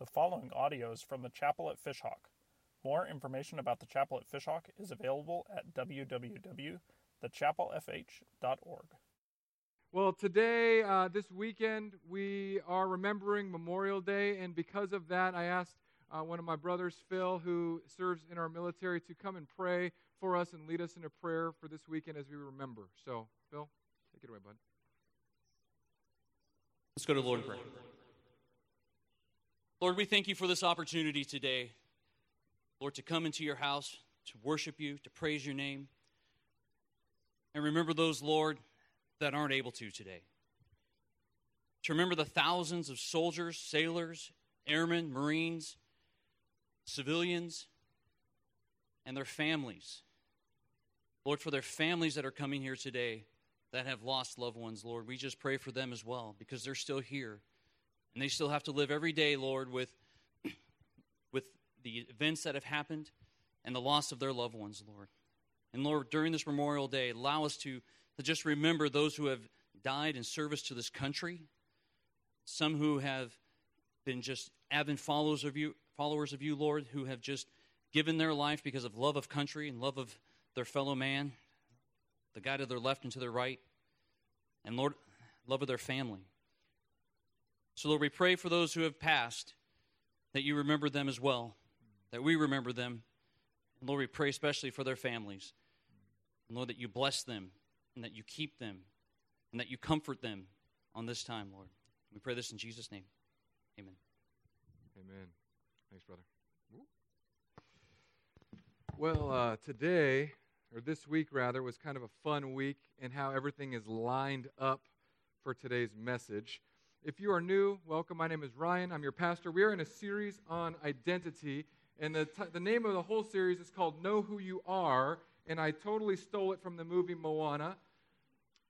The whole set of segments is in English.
The following audio is from the chapel at Fishhawk. More information about the chapel at Fishhawk is available at www.thechapelfh.org. Well, today, uh, this weekend, we are remembering Memorial Day, and because of that, I asked uh, one of my brothers, Phil, who serves in our military, to come and pray for us and lead us in a prayer for this weekend as we remember. So, Phil, take it away, bud. Let's go to the Lord in prayer. Lord, we thank you for this opportunity today, Lord, to come into your house, to worship you, to praise your name. And remember those, Lord, that aren't able to today. To remember the thousands of soldiers, sailors, airmen, Marines, civilians, and their families. Lord, for their families that are coming here today that have lost loved ones, Lord, we just pray for them as well because they're still here. And they still have to live every day, Lord, with, with the events that have happened and the loss of their loved ones, Lord. And Lord, during this Memorial Day, allow us to, to just remember those who have died in service to this country, some who have been just avid followers of you, followers of you, Lord, who have just given their life because of love of country and love of their fellow man, the guy to their left and to their right, and Lord, love of their family. So, Lord, we pray for those who have passed that you remember them as well, that we remember them. And Lord, we pray especially for their families. And Lord, that you bless them and that you keep them and that you comfort them on this time, Lord. We pray this in Jesus' name. Amen. Amen. Thanks, brother. Well, uh, today, or this week rather, was kind of a fun week in how everything is lined up for today's message. If you are new, welcome. My name is Ryan. I'm your pastor. We are in a series on identity, and the, t- the name of the whole series is called Know Who You Are, and I totally stole it from the movie Moana.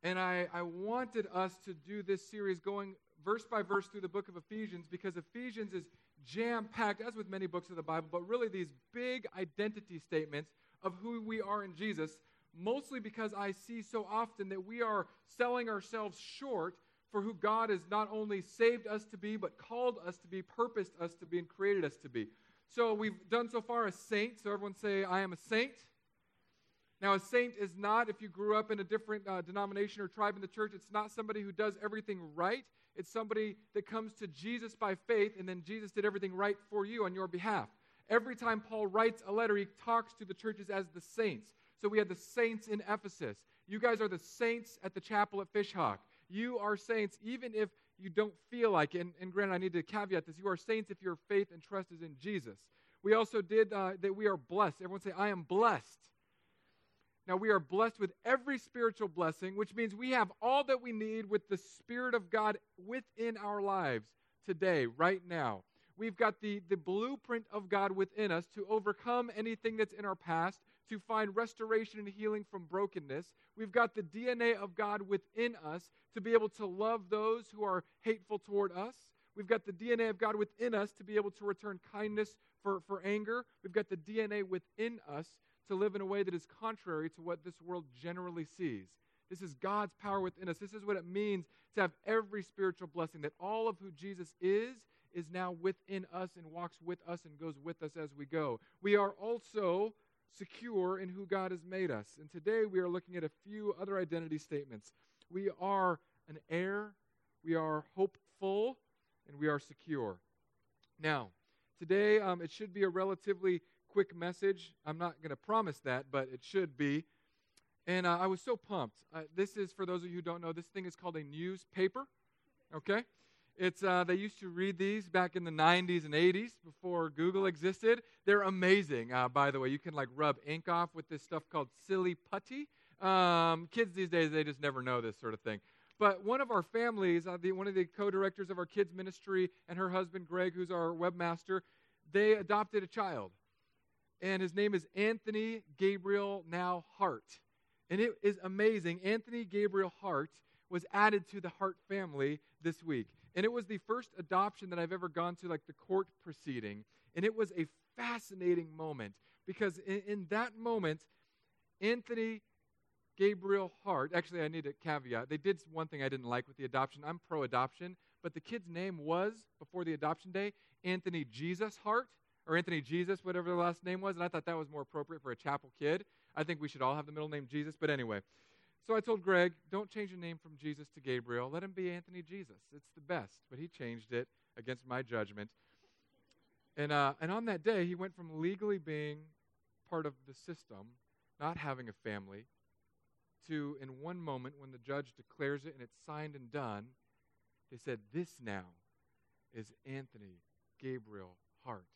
And I, I wanted us to do this series going verse by verse through the book of Ephesians because Ephesians is jam packed, as with many books of the Bible, but really these big identity statements of who we are in Jesus, mostly because I see so often that we are selling ourselves short for who God has not only saved us to be, but called us to be, purposed us to be, and created us to be. So we've done so far a saint. So everyone say, I am a saint. Now, a saint is not, if you grew up in a different uh, denomination or tribe in the church, it's not somebody who does everything right. It's somebody that comes to Jesus by faith, and then Jesus did everything right for you on your behalf. Every time Paul writes a letter, he talks to the churches as the saints. So we had the saints in Ephesus. You guys are the saints at the chapel at Fishhawk. You are saints even if you don't feel like it. And, and granted, I need to caveat this. You are saints if your faith and trust is in Jesus. We also did uh, that we are blessed. Everyone say, I am blessed. Now, we are blessed with every spiritual blessing, which means we have all that we need with the Spirit of God within our lives today, right now. We've got the, the blueprint of God within us to overcome anything that's in our past, to find restoration and healing from brokenness. We've got the DNA of God within us to be able to love those who are hateful toward us. We've got the DNA of God within us to be able to return kindness for, for anger. We've got the DNA within us to live in a way that is contrary to what this world generally sees. This is God's power within us. This is what it means to have every spiritual blessing, that all of who Jesus is is now within us and walks with us and goes with us as we go. We are also secure in who God has made us. And today we are looking at a few other identity statements. We are an heir, we are hopeful, and we are secure. Now, today um, it should be a relatively quick message. I'm not going to promise that, but it should be. And uh, I was so pumped. Uh, this is, for those of you who don't know, this thing is called a newspaper. Okay? It's, uh, they used to read these back in the 90s and 80s before Google existed. They're amazing, uh, by the way. You can like rub ink off with this stuff called silly putty. Um, kids these days, they just never know this sort of thing. But one of our families, uh, the, one of the co directors of our kids' ministry, and her husband, Greg, who's our webmaster, they adopted a child and his name is Anthony Gabriel Now Hart. And it is amazing. Anthony Gabriel Hart was added to the Hart family this week. And it was the first adoption that I've ever gone to, like the court proceeding. And it was a fascinating moment because in, in that moment, Anthony Gabriel Hart, actually, I need a caveat. They did one thing I didn't like with the adoption. I'm pro adoption, but the kid's name was, before the adoption day, Anthony Jesus Hart, or Anthony Jesus, whatever the last name was, and I thought that was more appropriate for a chapel kid. I think we should all have the middle name Jesus, but anyway. So I told Greg, don't change your name from Jesus to Gabriel. Let him be Anthony Jesus. It's the best. But he changed it against my judgment. And, uh, and on that day, he went from legally being part of the system, not having a family, to in one moment when the judge declares it and it's signed and done, they said, This now is Anthony Gabriel Hart.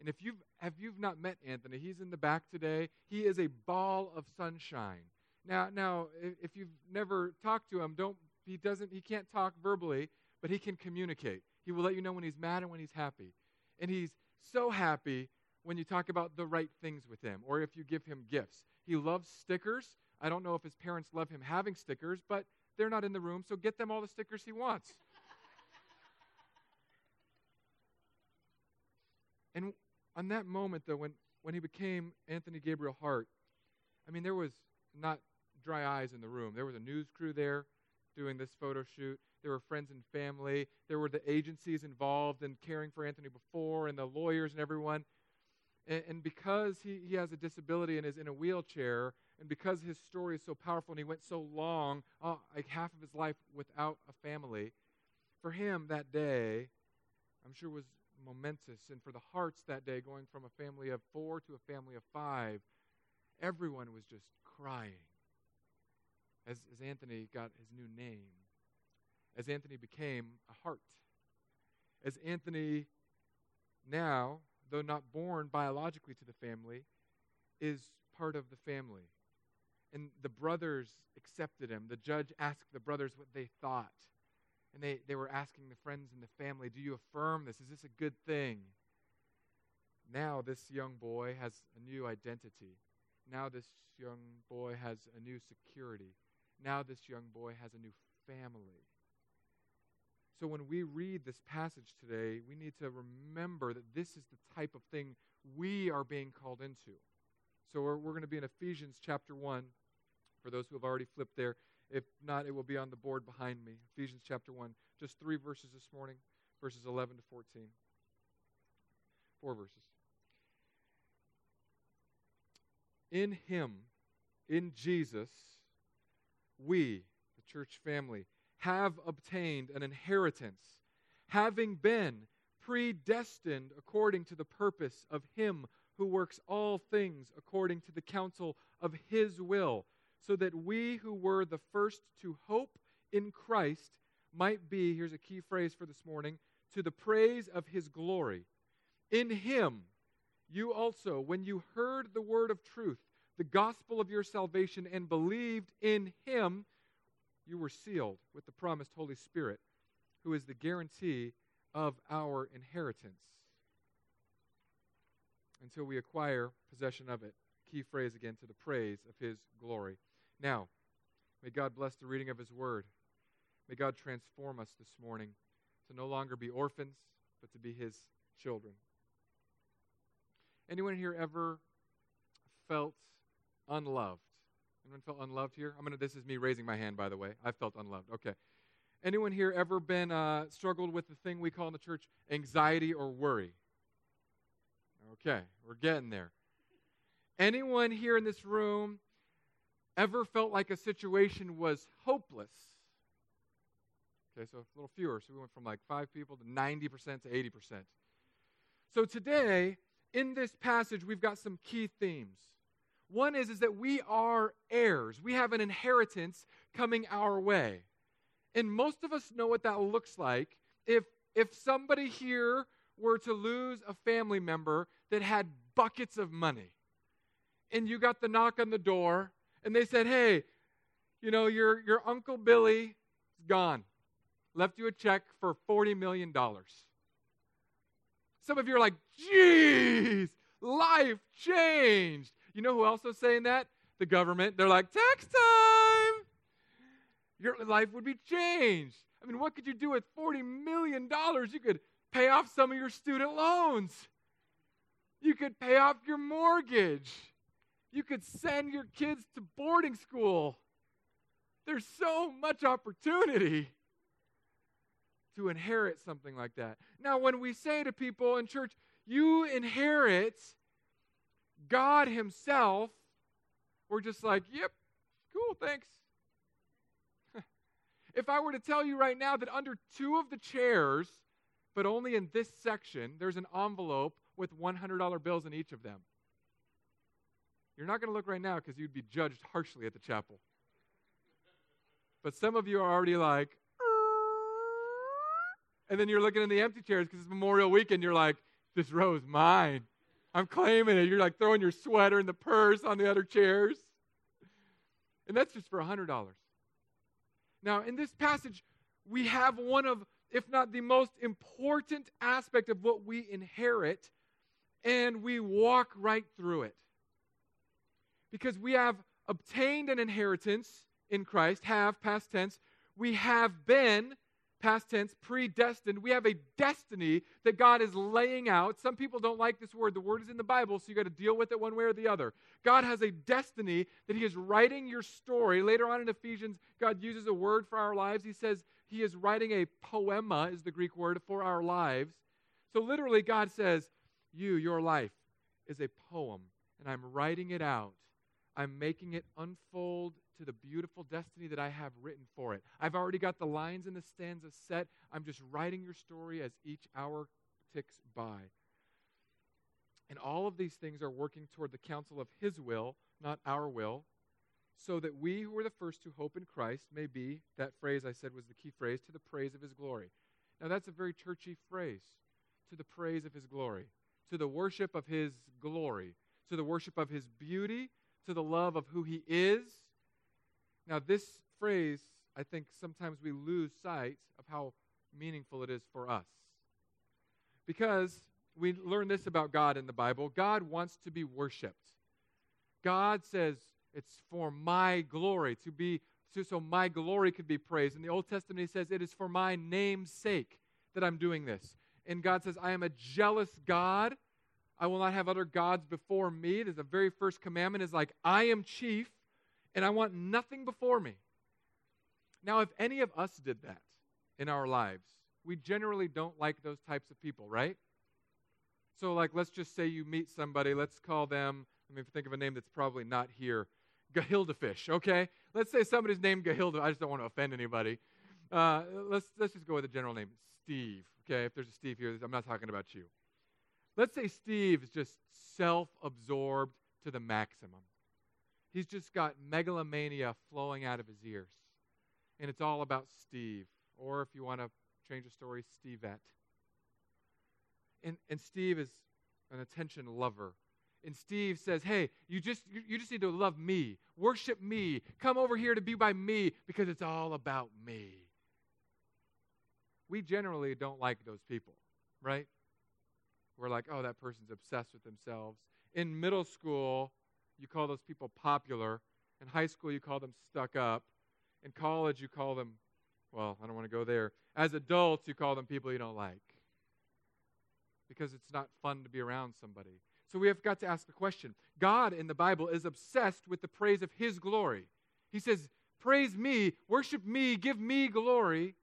And if you've have you've not met Anthony, he's in the back today. He is a ball of sunshine. Now, now, if you've never talked to him, don't he doesn't he can't talk verbally, but he can communicate. He will let you know when he's mad and when he's happy. And he's so happy when you talk about the right things with him or if you give him gifts. He loves stickers. I don't know if his parents love him having stickers, but they're not in the room, so get them all the stickers he wants. and on that moment, though, when, when he became Anthony Gabriel Hart, I mean, there was not dry eyes in the room. There was a news crew there doing this photo shoot. There were friends and family. There were the agencies involved in caring for Anthony before, and the lawyers and everyone. And, and because he, he has a disability and is in a wheelchair, and because his story is so powerful and he went so long, uh, like half of his life without a family, for him that day, I'm sure was momentous. And for the Harts that day, going from a family of four to a family of five, everyone was just crying as, as Anthony got his new name, as Anthony became a Hart, as Anthony now, though not born biologically to the family, is part of the family. And the brothers accepted him. The judge asked the brothers what they thought. And they, they were asking the friends and the family, Do you affirm this? Is this a good thing? Now, this young boy has a new identity. Now, this young boy has a new security. Now, this young boy has a new family. So, when we read this passage today, we need to remember that this is the type of thing we are being called into. So, we're, we're going to be in Ephesians chapter 1 for those who have already flipped there. If not, it will be on the board behind me. Ephesians chapter 1. Just three verses this morning, verses 11 to 14. Four verses. In Him, in Jesus, we, the church family, have obtained an inheritance, having been predestined according to the purpose of Him who works all things according to the counsel of His will so that we who were the first to hope in Christ might be, here's a key phrase for this morning, to the praise of his glory. In him, you also, when you heard the word of truth, the gospel of your salvation, and believed in him, you were sealed with the promised Holy Spirit, who is the guarantee of our inheritance until we acquire possession of it. Key phrase again to the praise of his glory. Now, may God bless the reading of His Word. May God transform us this morning to no longer be orphans, but to be His children. Anyone here ever felt unloved? Anyone felt unloved here? I'm gonna. This is me raising my hand, by the way. I felt unloved. Okay. Anyone here ever been uh, struggled with the thing we call in the church anxiety or worry? Okay, we're getting there. Anyone here in this room ever felt like a situation was hopeless? Okay, so a little fewer. So we went from like five people to 90% to 80%. So today, in this passage, we've got some key themes. One is, is that we are heirs. We have an inheritance coming our way. And most of us know what that looks like. If, if somebody here were to lose a family member that had buckets of money, and you got the knock on the door, and they said, Hey, you know, your, your Uncle Billy is gone. Left you a check for $40 million. Some of you are like, Jeez, life changed. You know who else was saying that? The government. They're like, Tax time. Your life would be changed. I mean, what could you do with $40 million? You could pay off some of your student loans. You could pay off your mortgage. You could send your kids to boarding school. There's so much opportunity. to inherit something like that. Now, when we say to people in church, you inherit God Himself, we're just like, yep, cool, thanks. if I were to tell you right now that under two of the chairs, but only in this section, there's an envelope with $100 bills in each of them. You're not going to look right now because you'd be judged harshly at the chapel. But some of you are already like, and then you're looking in the empty chairs because it's Memorial Weekend. You're like, this row is mine. I'm claiming it. You're like throwing your sweater and the purse on the other chairs. And that's just for $100. Now, in this passage, we have one of, if not the most important aspect of what we inherit, and we walk right through it. Because we have obtained an inheritance in Christ, have, past tense. We have been past tense, predestined. We have a destiny that God is laying out. Some people don't like this word. The word is in the Bible, so you got to deal with it one way or the other. God has a destiny that He is writing your story. Later on in Ephesians, God uses a word for our lives. He says He is writing a poema, is the Greek word, for our lives. So literally, God says, You, your life, is a poem, and I'm writing it out. I'm making it unfold to the beautiful destiny that I have written for it. I've already got the lines and the stanzas set. I'm just writing your story as each hour ticks by. And all of these things are working toward the counsel of His will, not our will, so that we who are the first to hope in Christ may be, that phrase I said was the key phrase, to the praise of His glory. Now, that's a very churchy phrase, to the praise of His glory, to the worship of His glory, to the worship of His beauty, to the love of who He is now, this phrase, I think sometimes we lose sight of how meaningful it is for us. Because we learn this about God in the Bible God wants to be worshiped. God says, It's for my glory, to be so, so my glory could be praised. In the Old Testament, he says, It is for my name's sake that I'm doing this. And God says, I am a jealous God. I will not have other gods before me. There's the very first commandment is like, I am chief and I want nothing before me. Now, if any of us did that in our lives, we generally don't like those types of people, right? So, like, let's just say you meet somebody, let's call them, let me think of a name that's probably not here, Gahilda Fish, okay? Let's say somebody's named Gahilda. I just don't want to offend anybody. Uh, let's, let's just go with a general name Steve, okay? If there's a Steve here, I'm not talking about you. Let's say Steve is just self absorbed to the maximum. He's just got megalomania flowing out of his ears. And it's all about Steve. Or if you want to change the story, Stevette. And, and Steve is an attention lover. And Steve says, Hey, you just, you, you just need to love me, worship me, come over here to be by me because it's all about me. We generally don't like those people, right? We're like, oh, that person's obsessed with themselves. In middle school, you call those people popular. In high school, you call them stuck up. In college, you call them, well, I don't want to go there. As adults, you call them people you don't like because it's not fun to be around somebody. So we have got to ask the question God in the Bible is obsessed with the praise of His glory. He says, Praise me, worship me, give me glory.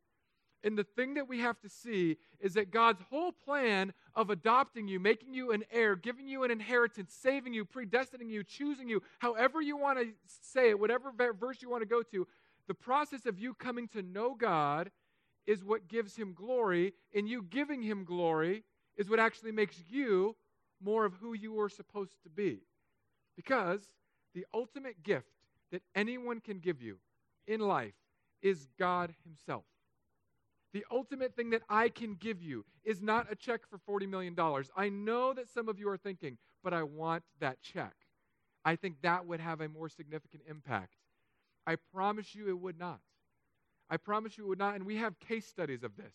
And the thing that we have to see is that God's whole plan of adopting you, making you an heir, giving you an inheritance, saving you, predestining you, choosing you, however you want to say it, whatever verse you want to go to, the process of you coming to know God is what gives him glory, and you giving him glory is what actually makes you more of who you were supposed to be. Because the ultimate gift that anyone can give you in life is God himself. The ultimate thing that I can give you is not a check for $40 million. I know that some of you are thinking, but I want that check. I think that would have a more significant impact. I promise you it would not. I promise you it would not. And we have case studies of this.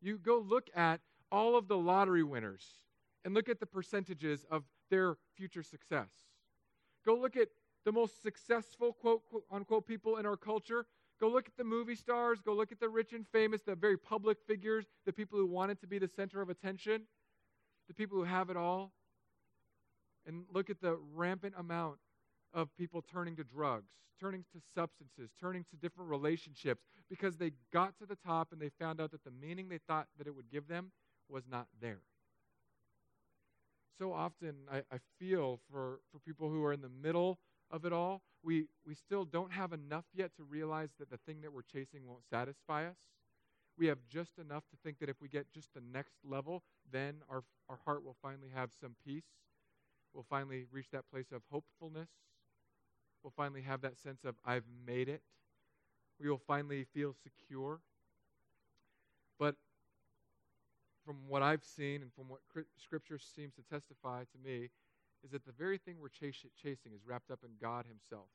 You go look at all of the lottery winners and look at the percentages of their future success. Go look at the most successful, quote, quote unquote, people in our culture. Go look at the movie stars, go look at the rich and famous, the very public figures, the people who wanted to be the center of attention, the people who have it all. And look at the rampant amount of people turning to drugs, turning to substances, turning to different relationships because they got to the top and they found out that the meaning they thought that it would give them was not there. So often I, I feel for, for people who are in the middle of it all, we, we still don't have enough yet to realize that the thing that we're chasing won't satisfy us. We have just enough to think that if we get just the next level, then our, our heart will finally have some peace. We'll finally reach that place of hopefulness. We'll finally have that sense of, I've made it. We will finally feel secure. But from what I've seen and from what Scripture seems to testify to me, is that the very thing we're chas- chasing is wrapped up in God Himself.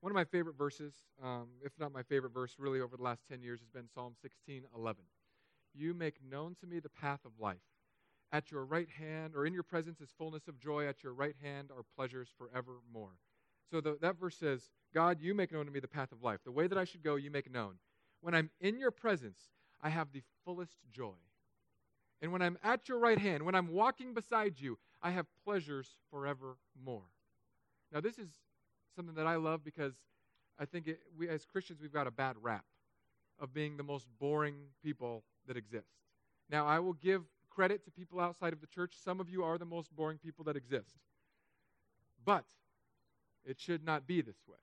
One of my favorite verses, um, if not my favorite verse really over the last 10 years, has been Psalm 16 11. You make known to me the path of life. At your right hand, or in your presence, is fullness of joy. At your right hand are pleasures forevermore. So the, that verse says, God, you make known to me the path of life. The way that I should go, you make known. When I'm in your presence, I have the fullest joy. And when I'm at your right hand, when I'm walking beside you, I have pleasures forevermore. Now, this is something that I love because I think it, we, as Christians, we've got a bad rap of being the most boring people that exist. Now, I will give credit to people outside of the church. Some of you are the most boring people that exist. But it should not be this way.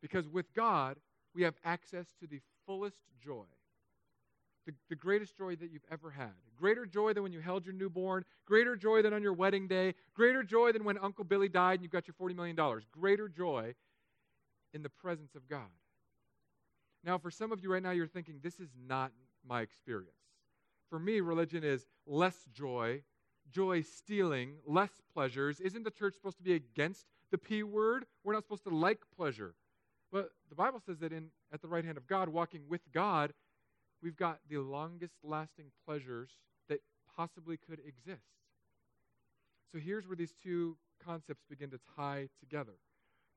Because with God, we have access to the fullest joy the, the greatest joy that you've ever had. Greater joy than when you held your newborn, greater joy than on your wedding day, greater joy than when Uncle Billy died and you've got your $40 million. Greater joy in the presence of God. Now, for some of you right now, you're thinking, this is not my experience. For me, religion is less joy, joy stealing, less pleasures. Isn't the church supposed to be against the P word? We're not supposed to like pleasure. But the Bible says that in, at the right hand of God, walking with God, we've got the longest lasting pleasures that possibly could exist. So here's where these two concepts begin to tie together.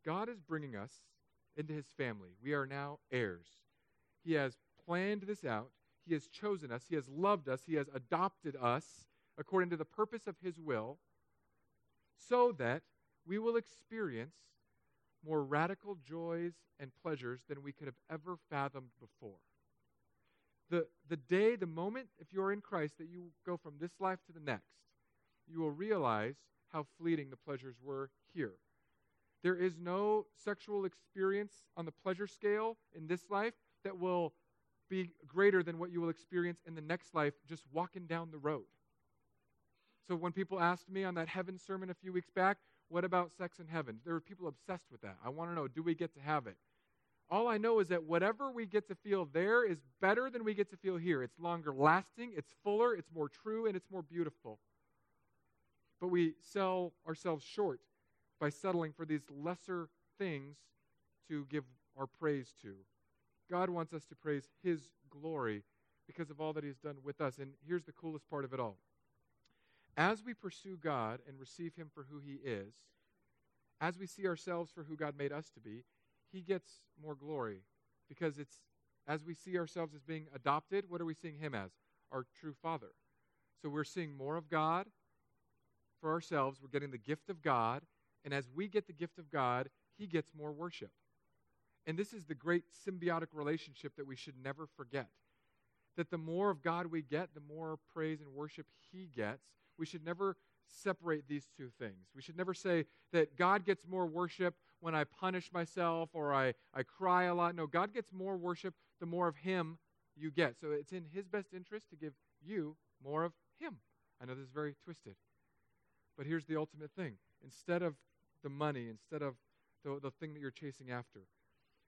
God is bringing us into his family. We are now heirs. He has planned this out. He has chosen us. He has loved us. He has adopted us according to the purpose of his will so that we will experience more radical joys and pleasures than we could have ever fathomed before the, the day, the moment, if you're in Christ, that you go from this life to the next, you will realize how fleeting the pleasures were here. There is no sexual experience on the pleasure scale in this life that will be greater than what you will experience in the next life just walking down the road. So when people asked me on that heaven sermon a few weeks back, what about sex in heaven? There were people obsessed with that. I want to know, do we get to have it? All I know is that whatever we get to feel there is better than we get to feel here. It's longer lasting, it's fuller, it's more true, and it's more beautiful. But we sell ourselves short by settling for these lesser things to give our praise to. God wants us to praise His glory because of all that He has done with us. And here's the coolest part of it all. As we pursue God and receive Him for who He is, as we see ourselves for who God made us to be, he gets more glory because it's as we see ourselves as being adopted, what are we seeing him as? Our true father. So we're seeing more of God for ourselves. We're getting the gift of God. And as we get the gift of God, he gets more worship. And this is the great symbiotic relationship that we should never forget. That the more of God we get, the more praise and worship he gets. We should never separate these two things. We should never say that God gets more worship when I punish myself or I, I cry a lot. No, God gets more worship the more of Him you get. So it's in His best interest to give you more of Him. I know this is very twisted. But here's the ultimate thing instead of the money, instead of the, the thing that you're chasing after,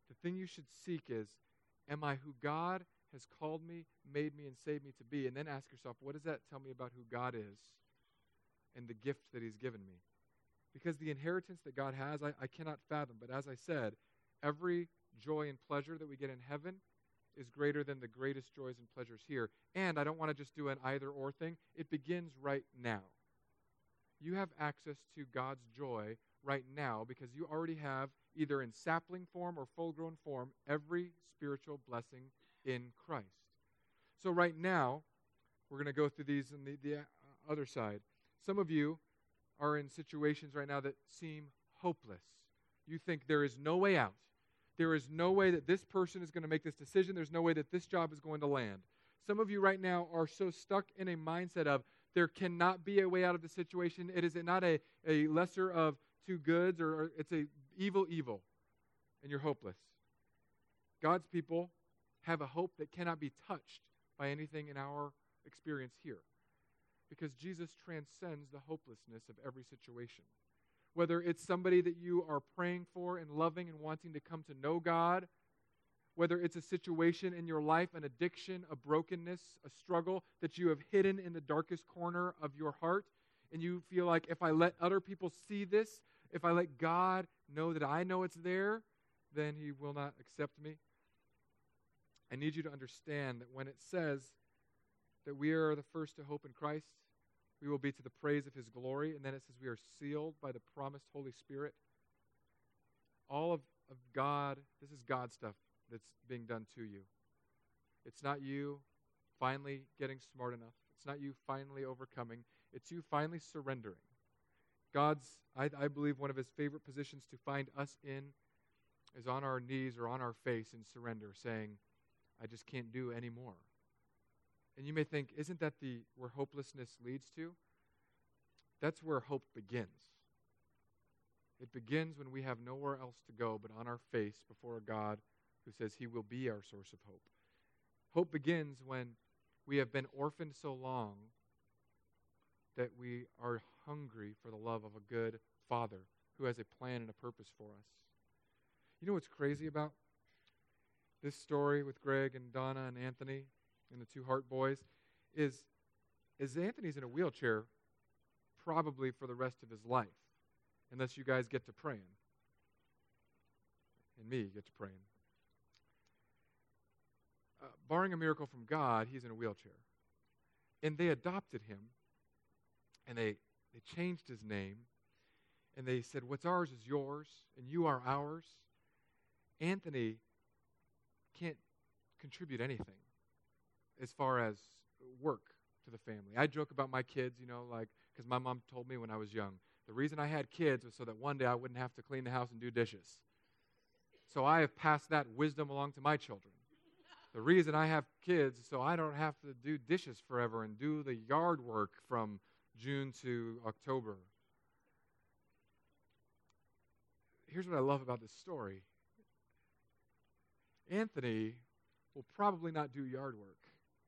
the thing you should seek is Am I who God has called me, made me, and saved me to be? And then ask yourself, what does that tell me about who God is and the gift that He's given me? Because the inheritance that God has, I, I cannot fathom. But as I said, every joy and pleasure that we get in heaven is greater than the greatest joys and pleasures here. And I don't want to just do an either or thing, it begins right now. You have access to God's joy right now because you already have, either in sapling form or full grown form, every spiritual blessing in Christ. So, right now, we're going to go through these on the, the uh, other side. Some of you are in situations right now that seem hopeless. You think there is no way out. There is no way that this person is going to make this decision. There's no way that this job is going to land. Some of you right now are so stuck in a mindset of there cannot be a way out of the situation. It is not a, a lesser of two goods, or, or it's a evil evil, and you're hopeless. God's people have a hope that cannot be touched by anything in our experience here. Because Jesus transcends the hopelessness of every situation. Whether it's somebody that you are praying for and loving and wanting to come to know God, whether it's a situation in your life, an addiction, a brokenness, a struggle that you have hidden in the darkest corner of your heart, and you feel like if I let other people see this, if I let God know that I know it's there, then He will not accept me. I need you to understand that when it says that we are the first to hope in Christ, we will be to the praise of his glory. And then it says we are sealed by the promised Holy Spirit. All of, of God, this is God stuff that's being done to you. It's not you finally getting smart enough, it's not you finally overcoming, it's you finally surrendering. God's, I, I believe, one of his favorite positions to find us in is on our knees or on our face in surrender, saying, I just can't do anymore. And you may think, isn't that the where hopelessness leads to? That's where hope begins. It begins when we have nowhere else to go but on our face before a God who says he will be our source of hope. Hope begins when we have been orphaned so long that we are hungry for the love of a good father who has a plan and a purpose for us. You know what's crazy about this story with Greg and Donna and Anthony and the two Hart boys is, is Anthony's in a wheelchair probably for the rest of his life, unless you guys get to praying. And me get to praying. Uh, barring a miracle from God, he's in a wheelchair. And they adopted him, and they, they changed his name, and they said, What's ours is yours, and you are ours. Anthony can't contribute anything as far as work to the family. I joke about my kids, you know, like, because my mom told me when I was young, the reason I had kids was so that one day I wouldn't have to clean the house and do dishes. So I have passed that wisdom along to my children. The reason I have kids is so I don't have to do dishes forever and do the yard work from June to October. Here's what I love about this story Anthony will probably not do yard work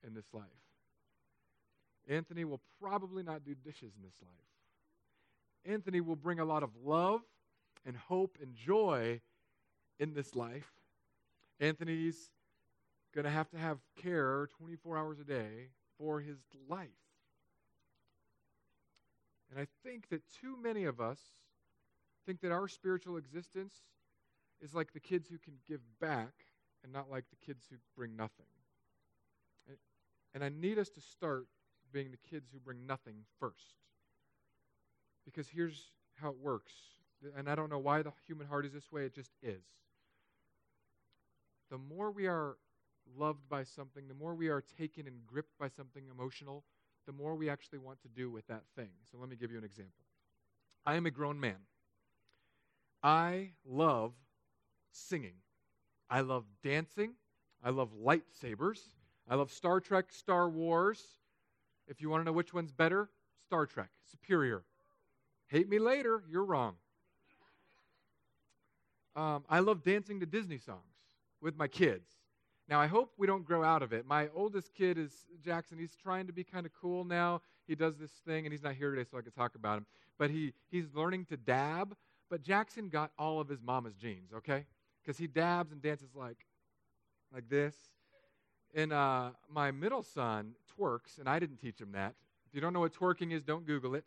in this life. Anthony will probably not do dishes in this life. Anthony will bring a lot of love and hope and joy in this life. Anthony's going to have to have care 24 hours a day for his life. And I think that too many of us think that our spiritual existence is like the kids who can give back and not like the kids who bring nothing. And, I need us to start being the kids who bring nothing first. Because here's how it works. And I don't know why the human heart is this way, it just is. The more we are loved by something, the more we are taken and gripped by something emotional, the more we actually want to do with that thing. So let me give you an example. I am a grown man. I love singing. I love dancing. I love lightsabers. I love Star Trek, Star Wars. If you want to know which one's better, Star Trek, superior. Hate me later, you're wrong. Um, I love dancing to Disney songs with my kids. Now, I hope we don't grow out of it. My oldest kid is Jackson. He's trying to be kind of cool now. He does this thing, and he's not here today, so I can talk about him. But he, he's learning to dab. But Jackson got all of his mama's genes, okay? because he dabs and dances like like this. And uh, my middle son twerks, and I didn't teach him that. If you don't know what twerking is, don't Google it.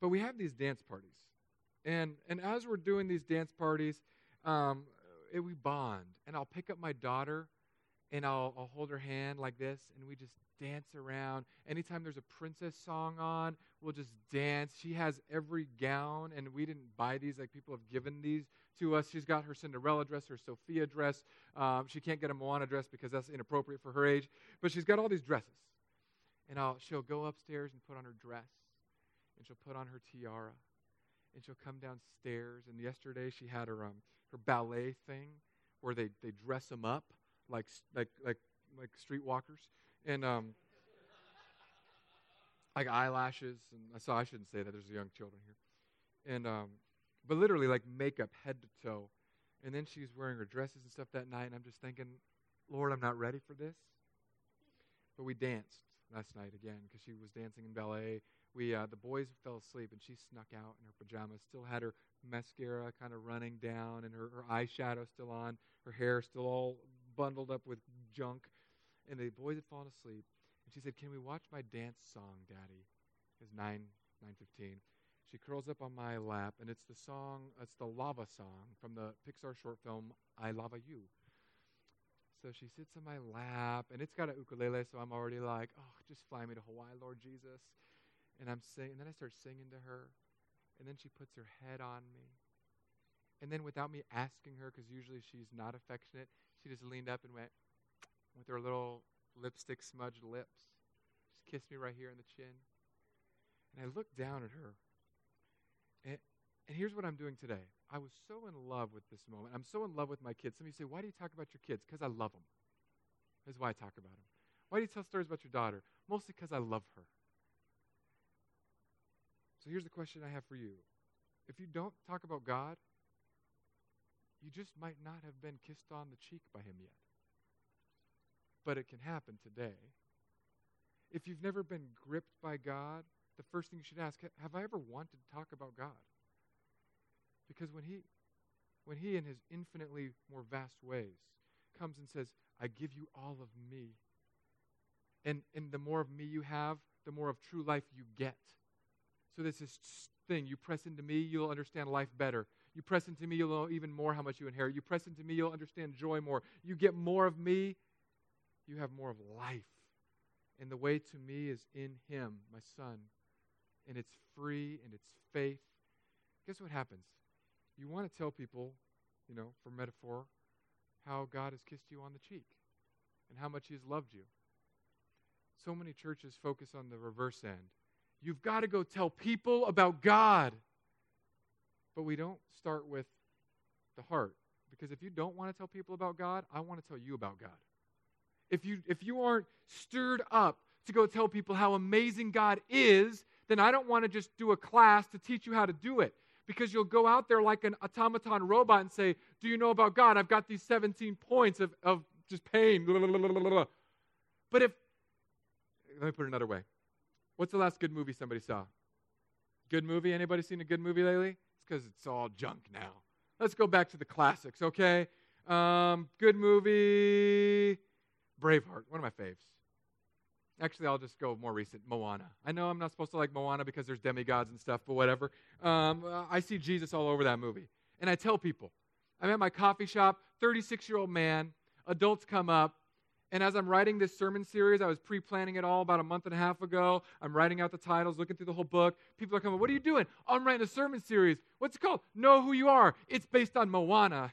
But we have these dance parties, and and as we're doing these dance parties, um, it, we bond. And I'll pick up my daughter, and I'll, I'll hold her hand like this, and we just dance around. Anytime there's a princess song on, we'll just dance. She has every gown, and we didn't buy these like people have given these to us. She's got her Cinderella dress, her Sofia dress. Um, she can't get a Moana dress because that's inappropriate for her age, but she's got all these dresses. And I'll, she'll go upstairs and put on her dress, and she'll put on her tiara, and she'll come downstairs. And yesterday she had her um, her ballet thing where they, they dress them up like like like like streetwalkers and um, like eyelashes and so I shouldn't say that there's young children here and um, but literally like makeup head to toe. And then she's wearing her dresses and stuff that night and I'm just thinking Lord I'm not ready for this. But we danced last night again because she was dancing in ballet. We uh, the boys fell asleep and she snuck out in her pajamas still had her mascara kind of running down and her, her eyeshadow still on her hair still all bundled up with junk. And the boys had fallen asleep and she said can we watch my dance song daddy? It's 9 915 she curls up on my lap and it's the song it's the lava song from the pixar short film i lava you so she sits on my lap and it's got a ukulele so i'm already like oh just fly me to hawaii lord jesus and i'm singing and then i start singing to her and then she puts her head on me. And then without me asking her, because usually she's not affectionate, she just leaned up and went with her little lipstick smudged lips. Just kissed me right here in the chin. And I looked down at her. And, and here's what I'm doing today. I was so in love with this moment. I'm so in love with my kids. Some of you say, Why do you talk about your kids? Because I love them. That's why I talk about them. Why do you tell stories about your daughter? Mostly because I love her. So here's the question I have for you. If you don't talk about God, you just might not have been kissed on the cheek by Him yet. But it can happen today. If you've never been gripped by God, the first thing you should ask, have I ever wanted to talk about God? Because when He when He in His infinitely more vast ways comes and says, I give you all of me. And and the more of me you have, the more of true life you get. So this thing. You press into me, you'll understand life better. You press into me, you'll know even more how much you inherit. You press into me, you'll understand joy more. You get more of me, you have more of life. And the way to me is in Him, my Son. And it's free and it's faith. Guess what happens? You want to tell people, you know, for metaphor, how God has kissed you on the cheek and how much He has loved you. So many churches focus on the reverse end You've got to go tell people about God. But we don't start with the heart. Because if you don't want to tell people about God, I want to tell you about God. If you, if you aren't stirred up to go tell people how amazing God is, then I don't want to just do a class to teach you how to do it. Because you'll go out there like an automaton robot and say, Do you know about God? I've got these 17 points of, of just pain. But if, let me put it another way. What's the last good movie somebody saw? Good movie? Anybody seen a good movie lately? It's because it's all junk now. Let's go back to the classics, okay? Um, good movie, Braveheart, one of my faves. Actually, I'll just go more recent, Moana. I know I'm not supposed to like Moana because there's demigods and stuff, but whatever. Um, I see Jesus all over that movie. And I tell people, I'm at my coffee shop, 36 year old man, adults come up, and as I'm writing this sermon series, I was pre planning it all about a month and a half ago. I'm writing out the titles, looking through the whole book. People are coming, What are you doing? I'm writing a sermon series. What's it called? Know Who You Are. It's based on Moana.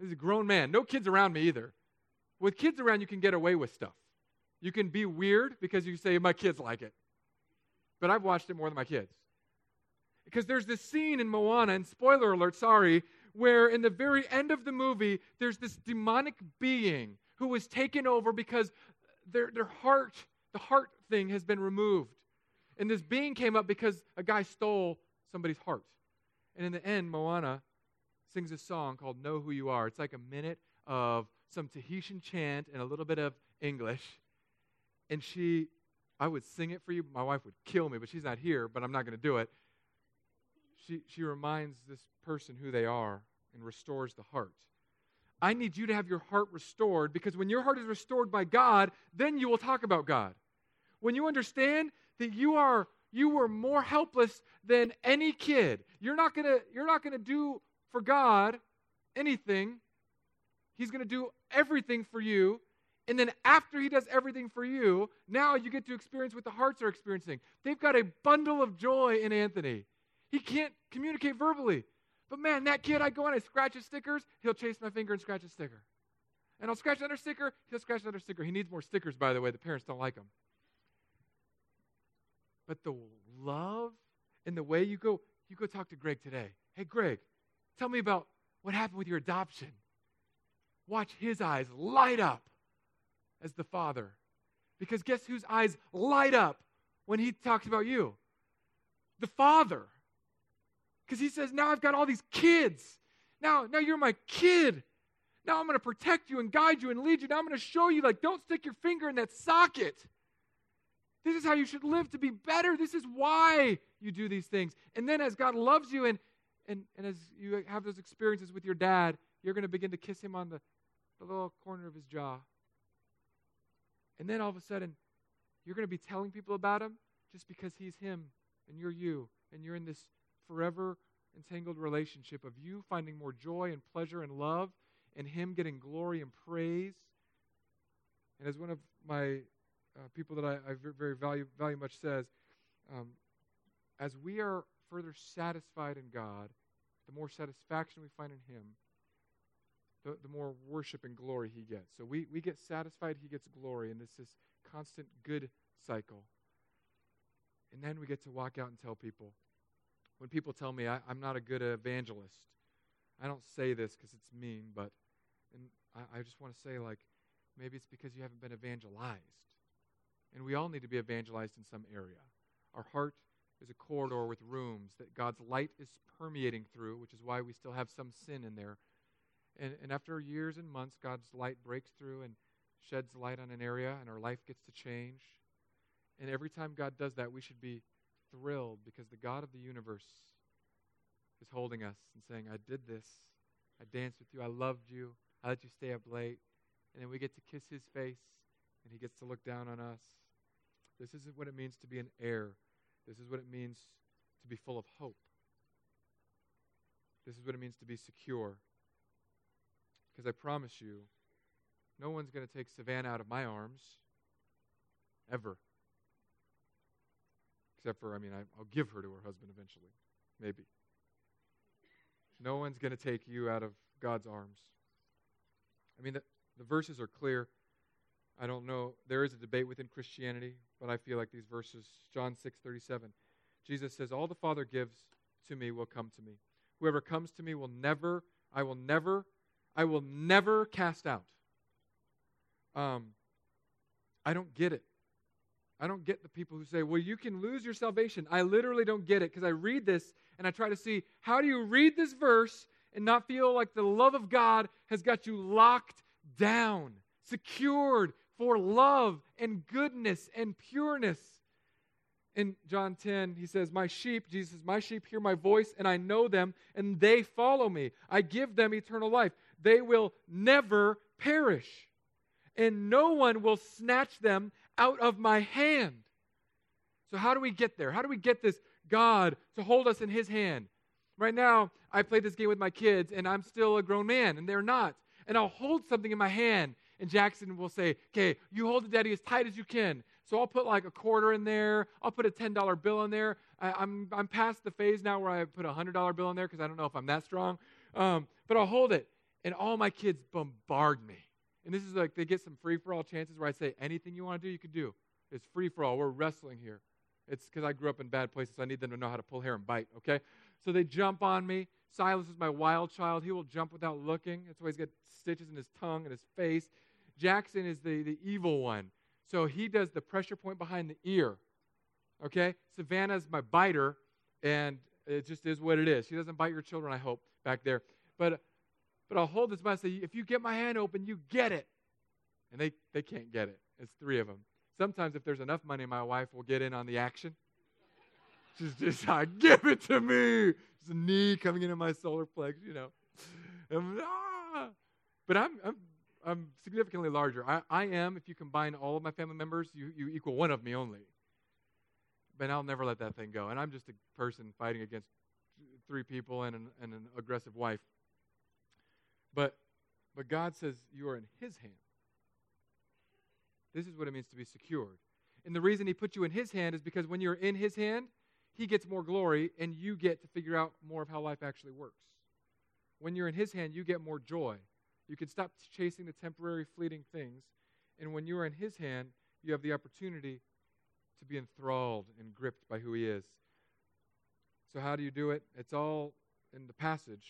This is a grown man. No kids around me either. With kids around, you can get away with stuff. You can be weird because you say, My kids like it. But I've watched it more than my kids. Because there's this scene in Moana, and spoiler alert, sorry, where in the very end of the movie, there's this demonic being who was taken over because their, their heart, the heart thing has been removed. And this being came up because a guy stole somebody's heart. And in the end, Moana sings a song called Know Who You Are. It's like a minute of some Tahitian chant and a little bit of English. And she, I would sing it for you. My wife would kill me, but she's not here, but I'm not going to do it. She, she reminds this person who they are and restores the heart. I need you to have your heart restored because when your heart is restored by God, then you will talk about God. When you understand that you are you were more helpless than any kid. You're not going to you're not going to do for God anything. He's going to do everything for you. And then after he does everything for you, now you get to experience what the Harts are experiencing. They've got a bundle of joy in Anthony. He can't communicate verbally. But man, that kid, I go in, I scratch his stickers, he'll chase my finger and scratch a sticker. And I'll scratch another sticker, he'll scratch another sticker. He needs more stickers, by the way. The parents don't like them. But the love and the way you go, you go talk to Greg today. Hey, Greg, tell me about what happened with your adoption. Watch his eyes light up as the father. Because guess whose eyes light up when he talks about you? The father. Because he says, Now I've got all these kids. Now, now you're my kid. Now I'm going to protect you and guide you and lead you. Now I'm going to show you, like, don't stick your finger in that socket. This is how you should live to be better. This is why you do these things. And then as God loves you and, and, and as you have those experiences with your dad, you're going to begin to kiss him on the, the little corner of his jaw. And then all of a sudden, you're going to be telling people about him just because he's him and you're you. And you're in this forever entangled relationship of you finding more joy and pleasure and love and him getting glory and praise. And as one of my uh, people that I, I, very value, value much says, um, as we are further satisfied in God, the more satisfaction we find in Him, the, the more worship and glory He gets. So we, we get satisfied, He gets glory, and it's this constant good cycle. And then we get to walk out and tell people. When people tell me I, am not a good evangelist, I don't say this because it's mean, but and I, I just want to say, like, maybe it's because you haven't been evangelized. And we all need to be evangelized in some area. Our heart is a corridor with rooms that God's light is permeating through, which is why we still have some sin in there. And, and after years and months, God's light breaks through and sheds light on an area, and our life gets to change. And every time God does that, we should be thrilled because the God of the universe is holding us and saying, I did this. I danced with you. I loved you. I let you stay up late. And then we get to kiss his face, and he gets to look down on us. This isn't what it means to be an heir. This is what it means to be full of hope. This is what it means to be secure. Because I promise you, no one's going to take Savannah out of my arms, ever. Except for, I mean, I, will give her to her husband eventually. Maybe. No one's going to take you out of God's arms. I mean, the, the verses are clear. I don't know. There is a debate within Christianity, but I feel like these verses, John 6 37, Jesus says, All the Father gives to me will come to me. Whoever comes to me will never, I will never, I will never cast out. Um, I don't get it. I don't get the people who say, well, you can lose your salvation. I literally don't get it because I read this and I try to see how do you read this verse and not feel like the love of God has got you locked down, secured for love and goodness and pureness. In John 10, he says, My sheep, Jesus My sheep hear my voice, and I know them, and they follow me. I give them eternal life. They will never perish, and no one will snatch them out of my hand. So, how do we get there? How do we get this God to hold us in his hand? Right now, I play this game with my kids, and I'm still a grown man, and they're not. And I'll hold something in my hand, and Jackson will say, Okay, you hold it, Daddy, as tight as you can. So I'll put like a quarter in there. I'll put a $10 bill in there. I, am I'm, I'm past the phase now where I put a $100 bill in there because I don't know if I'm that strong. Um, but I'll hold it. And all my kids bombard me. And this is like they get some free for all chances where I say, anything you want to do, you can do. It's free for all. We're wrestling here. It's because I grew up in bad places. So I need them to know how to pull hair and bite, okay? So they jump on me. Silas is my wild child. He will jump without looking. That's why he's got stitches in his tongue and his face. Jackson is the, the evil one. So he does the pressure point behind the ear. Okay? Savannah's my biter, and it just is what it is. She doesn't bite your children, I hope, back there. But but I'll hold this by and say, if you get my hand open, you get it. And they, they can't get it. It's three of them. Sometimes if there's enough money, my wife will get in on the action. She's just like, give it to me. There's a knee coming into my solar plex, you know. And, ah. But I'm, I'm, I'm significantly larger. I, I am, if you combine all of my family members, you, you equal one of me only. But I'll never let that thing go. And I'm just a person fighting against three people and an, and an aggressive wife. But, but God says you are in His hand. This is what it means to be secured. And the reason He put you in His hand is because when you're in His hand, He gets more glory and you get to figure out more of how life actually works. When you're in His hand, you get more joy. You can stop chasing the temporary, fleeting things. And when you are in His hand, you have the opportunity to be enthralled and gripped by who He is. So, how do you do it? It's all in the passage.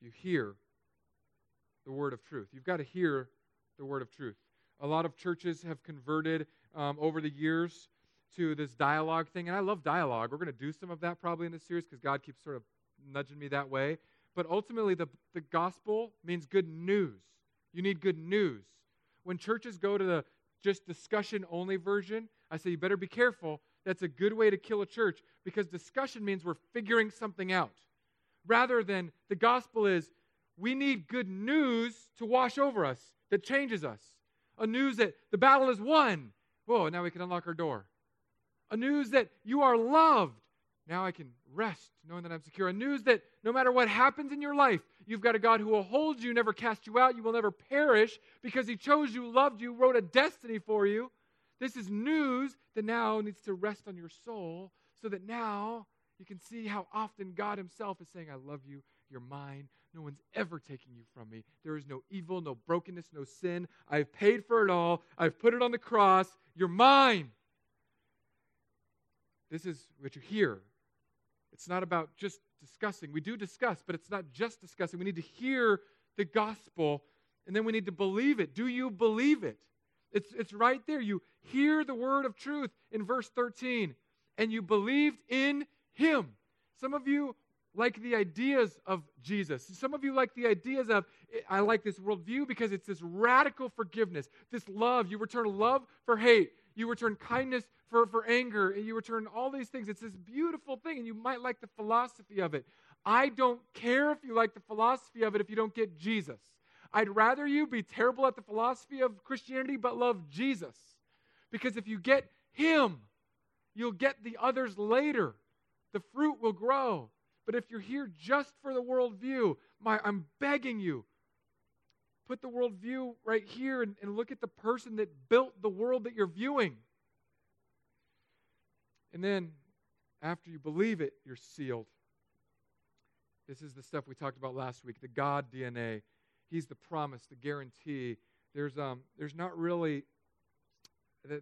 You hear the word of truth. You've got to hear the word of truth. A lot of churches have converted um, over the years to this dialogue thing, and I love dialogue. We're going to do some of that probably in this series because God keeps sort of nudging me that way. But ultimately, the, the gospel means good news. You need good news. When churches go to the just discussion only version, I say you better be careful. That's a good way to kill a church because discussion means we're figuring something out. Rather than the gospel is we need good news to wash over us that changes us. A news that the battle is won. Whoa, now we can unlock our door. A news that you are loved. Now I can rest knowing that I'm secure. A news that no matter what happens in your life, you've got a God who will hold you, never cast you out. You will never perish because He chose you, loved you, wrote a destiny for you. This is news that now needs to rest on your soul so that now you can see how often God Himself is saying, I love you, you're mine. No one's ever taking you from me. There is no evil, no brokenness, no sin. I've paid for it all. I've put it on the cross. You're mine. This is what you hear. It's not about just discussing. We do discuss, but it's not just discussing. We need to hear the gospel and then we need to believe it. Do you believe it? It's, it's right there. You hear the word of truth in verse 13 and you believed in him. Some of you like the ideas of Jesus. Some of you like the ideas of, I like this worldview because it's this radical forgiveness, this love. You return love for hate, you return kindness for, for anger, and you return all these things. It's this beautiful thing, and you might like the philosophy of it. I don't care if you like the philosophy of it if you don't get Jesus. I'd rather you be terrible at the philosophy of Christianity but love Jesus. Because if you get Him, you'll get the others later. The fruit will grow. But if you're here just for the worldview, my, I'm begging you, put the worldview right here and, and look at the person that built the world that you're viewing. And then, after you believe it, you're sealed. This is the stuff we talked about last week the God DNA. He's the promise, the guarantee. There's, um, there's not really,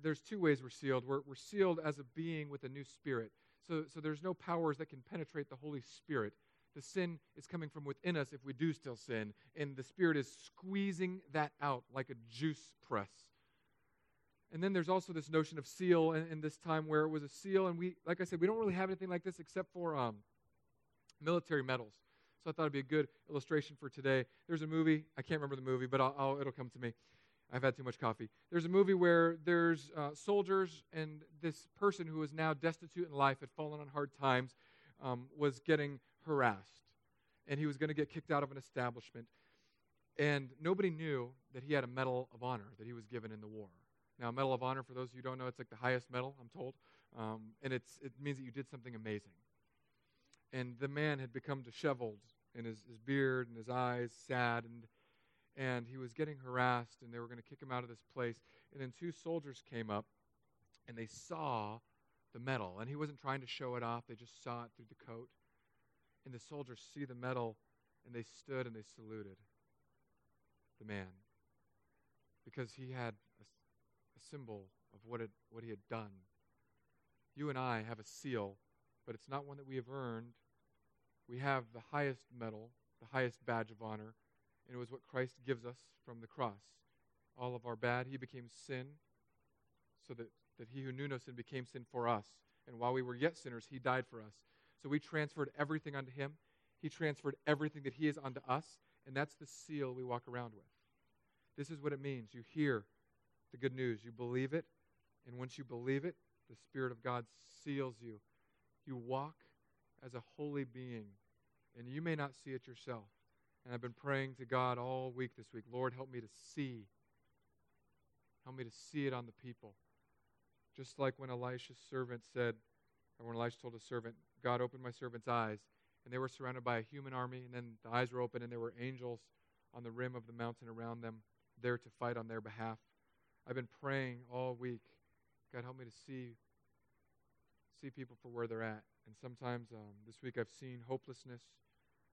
there's two ways we're sealed. We're, we're sealed as a being with a new spirit. So, so there's no powers that can penetrate the Holy Spirit. The sin is coming from within us if we do still sin, and the Spirit is squeezing that out like a juice press. And then there's also this notion of seal in, in this time where it was a seal, and we, like I said, we don't really have anything like this except for um, military medals. So I thought it'd be a good illustration for today. There's a movie, I can't remember the movie, but I'll, I'll, it'll come to me. I've had too much coffee. There's a movie where there's uh, soldiers, and this person who is now destitute in life, had fallen on hard times, um, was getting harassed. And he was going to get kicked out of an establishment. And nobody knew that he had a Medal of Honor that he was given in the war. Now, Medal of Honor, for those of you who don't know, it's like the highest medal, I'm told. Um, and it's, it means that you did something amazing. And the man had become disheveled, and his, his beard and his eyes sad, and and he was getting harassed, and they were going to kick him out of this place. And then two soldiers came up, and they saw the medal. And he wasn't trying to show it off, they just saw it through the coat. And the soldiers see the medal, and they stood and they saluted the man because he had a, a symbol of what, it, what he had done. You and I have a seal, but it's not one that we have earned. We have the highest medal, the highest badge of honor and it was what Christ gives us from the cross. All of our bad, he became sin, so that, that he who knew no sin became sin for us. And while we were yet sinners, he died for us. So we transferred everything unto him. He transferred everything that he is unto us, and that's the seal we walk around with. This is what it means. You hear the good news, you believe it, and once you believe it, the Spirit of God seals you. You walk as a holy being, and you may not see it yourself. And I've been praying to God all week this week Lord, help me to see. Help me to see it on the people. Just like when Elisha's servant said, or when Elisha told his servant, God opened my servant's eyes, and they were surrounded by a human army, and then the eyes were open, and there were angels on the rim of the mountain around them, there to fight on their behalf. I've been praying all week. God, help me to see see people for where they're at. And sometimes um, this week I've seen hopelessness.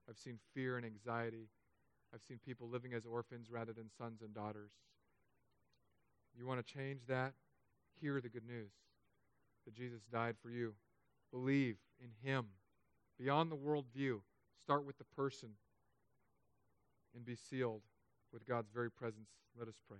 I've seen fear and anxiety. I've seen people living as orphans rather than sons and daughters. You want to change that? Hear the good news that Jesus died for you. Believe in Him. beyond the worldview. Start with the person and be sealed with God's very presence. Let us pray.